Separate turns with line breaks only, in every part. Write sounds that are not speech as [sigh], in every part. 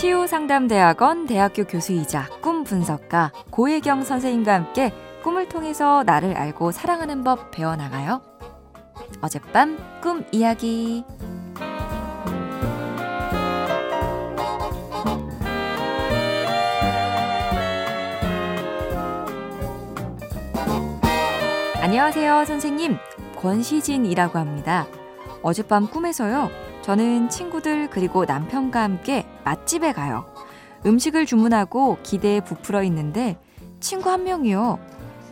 치유상담대학원 대학교 교수이자 꿈 분석가 고혜경 선생님과 함께 꿈을 통해서 나를 알고 사랑하는 법 배워나가요. 어젯밤 꿈 이야기. 안녕하세요, 선생님. 권시진이라고 합니다. 어젯밤 꿈에서요. 저는 친구들 그리고 남편과 함께 맛집에 가요. 음식을 주문하고 기대에 부풀어 있는데 친구 한 명이요.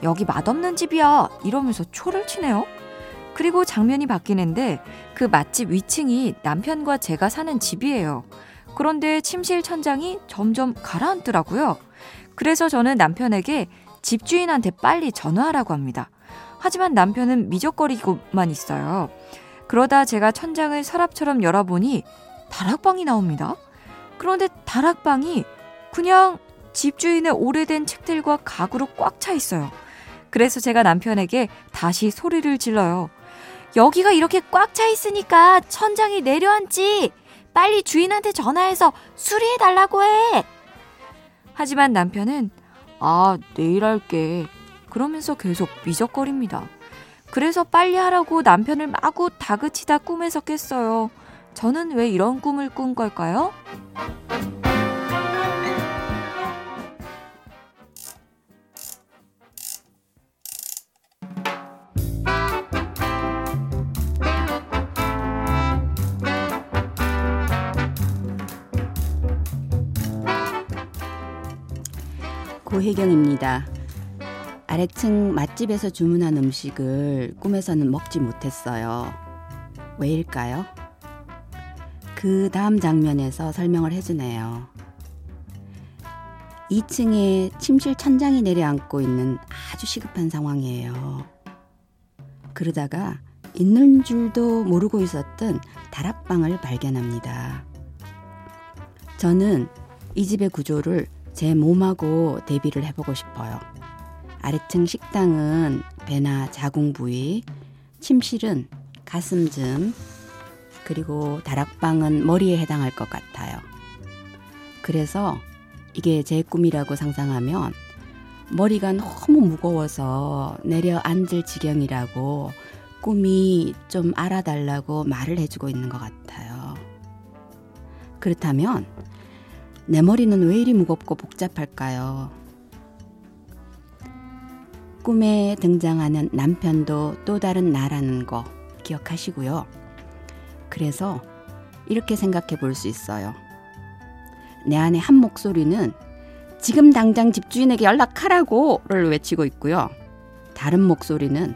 여기 맛없는 집이야. 이러면서 초를 치네요. 그리고 장면이 바뀌는데 그 맛집 위층이 남편과 제가 사는 집이에요. 그런데 침실 천장이 점점 가라앉더라고요. 그래서 저는 남편에게 집주인한테 빨리 전화하라고 합니다. 하지만 남편은 미적거리고만 있어요. 그러다 제가 천장을 서랍처럼 열어보니 다락방이 나옵니다. 그런데 다락방이 그냥 집주인의 오래된 책들과 가구로 꽉 차 있어요. 그래서 제가 남편에게 다시 소리를 질러요. 여기가 이렇게 꽉 차 있으니까 천장이 내려앉지. 빨리 주인한테 전화해서 수리해달라고 해. 하지만 남편은 아, 내일 할게. 그러면서 계속 미적거립니다. 그래서 빨리 하라고 남편을 마구 다그치다 꿈에서 깼어요. 저는 왜 이런 꿈을 꾼 걸까요?
고혜경입니다. 아래층 맛집에서 주문한 음식을 꿈에서는 먹지 못했어요. 왜일까요? 그 다음 장면에서 설명을 해주네요. 2층에 침실 천장이 내려앉고 있는 아주 시급한 상황이에요. 그러다가 있는 줄도 모르고 있었던 다락방을 발견합니다. 저는 이 집의 구조를 제 몸하고 대비를 해보고 싶어요. 아래층 식당은 배나 자궁 부위, 침실은 가슴쯤, 그리고 다락방은 머리에 해당할 것 같아요. 그래서 이게 제 꿈이라고 상상하면 머리가 너무 무거워서 내려앉을 지경이라고 꿈이 좀 알아달라고 말을 해주고 있는 것 같아요. 그렇다면 내 머리는 왜 이리 무겁고 복잡할까요? 꿈에 등장하는 남편도 또 다른 나라는 거 기억하시고요. 그래서 이렇게 생각해 볼 수 있어요. 내 안에 한 목소리는 지금 당장 집주인에게 연락하라고를 외치고 있고요. 다른 목소리는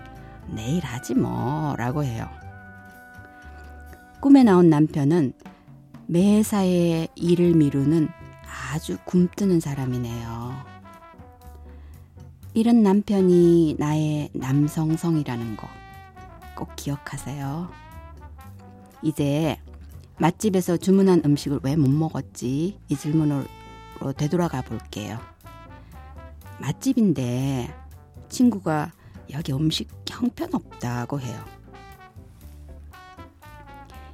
내일 하지 뭐 라고 해요. 꿈에 나온 남편은 매사에 일을 미루는 아주 굼뜨는 사람이네요. 이런 남편이 나의 남성성이라는 거 꼭 기억하세요. 이제 맛집에서 주문한 음식을 왜 못 먹었지? 이 질문으로 되돌아가 볼게요. 맛집인데 친구가 여기 음식 형편없다고 해요.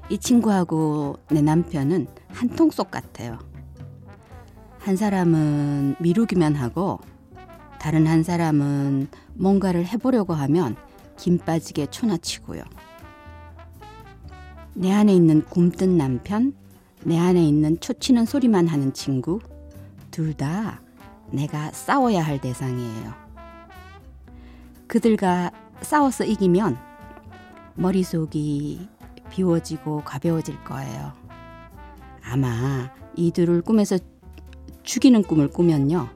이 친구하고 내 남편은 한 통속 같아요. 한 사람은 미루기만 하고 다른 한 사람은 뭔가를 해보려고 하면 김 빠지게 초나치고요. 내 안에 있는 굼뜬 남편, 내 안에 있는 초치는 소리만 하는 친구, 둘 다 내가 싸워야 할 대상이에요. 그들과 싸워서 이기면 머릿속이 비워지고 가벼워질 거예요. 아마 이들을 꿈에서 죽이는 꿈을 꾸면요.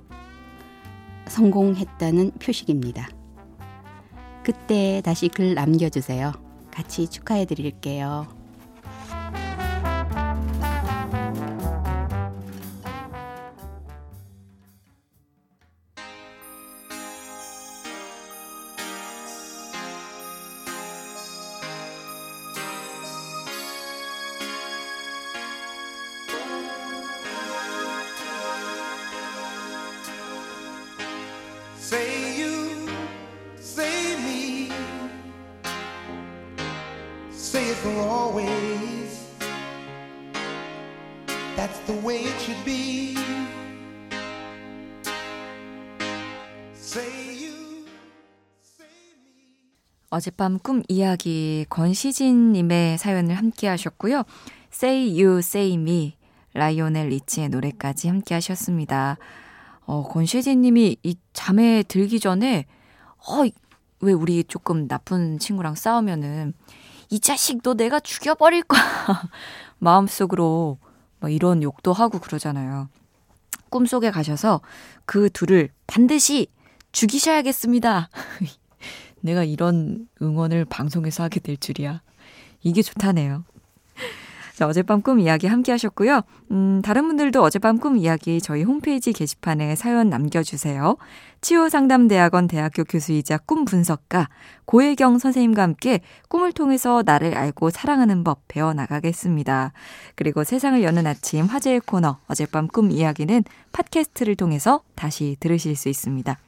성공했다는 표식입니다. 그때 다시 글 남겨주세요. 같이 축하해 드릴게요.
Say it for always. That's the way it should be. Say you.
어젯밤 꿈 이야기 권시진님의 사연을 함께 하셨고요. Say You, Say Me, 라이오넬 리치의 노래까지 함께 하셨습니다. 어, 권시진님이 이 잠에 들기 전에, 어, 왜 우리 조금 나쁜 친구랑 싸우면은, 이 자식 너 내가 죽여버릴 거야. [laughs] 마음속으로 뭐 이런 욕도 하고 그러잖아요. 꿈속에 가셔서 그 둘을 반드시 죽이셔야겠습니다. [laughs] 내가 이런 응원을 방송에서 하게 될 줄이야. 이게 좋다네요. 자, 어젯밤 꿈 이야기 함께 하셨고요. 음, 다른 분들도 어젯밤 꿈 이야기 저희 홈페이지 게시판에 사연 남겨주세요. 치유상담대학원 대학교 교수이자 꿈 분석가 고혜경 선생님과 함께 꿈을 통해서 나를 알고 사랑하는 법 배워나가겠습니다. 그리고 세상을 여는 아침 화제의 코너 어젯밤 꿈 이야기는 팟캐스트를 통해서 다시 들으실 수 있습니다.